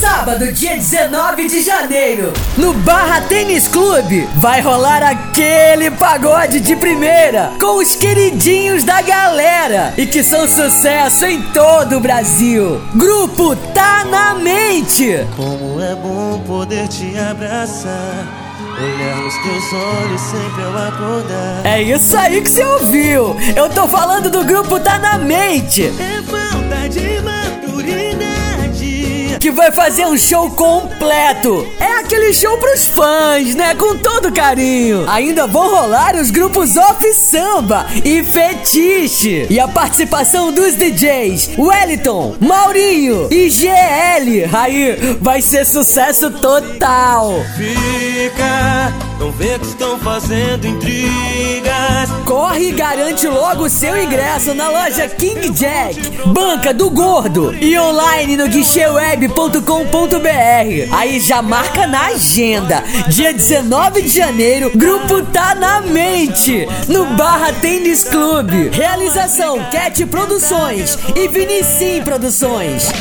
Sábado, dia 19 de janeiro, no Barra Tênis Clube, vai rolar aquele pagode de primeira com os queridinhos da galera e que são sucesso em todo o Brasil. Grupo Tá na Mente. Como é bom poder te abraçar. Olhar nos teus olhos sempre ao acordar. É isso aí que você ouviu. Eu tô falando do grupo Tá na Mente. É falta de maturidade. Que vai fazer um show completo. É aquele show pros fãs, né? Com todo carinho. Ainda vão rolar os grupos Off Samba e Fetiche. E a participação dos DJs Wellington, Maurinho e GL. Aí vai ser sucesso total. Fica, não vê que estão fazendo intrigas. Corre e garante logo o seu ingresso na loja King Jack, Banca do Gordo e online no guichêweb.com.br. Aí já marca na agenda. Dia 19 de janeiro, grupo tá na mente, no Barra Tênis Clube. Realização Cat Produções e Vinicim Produções.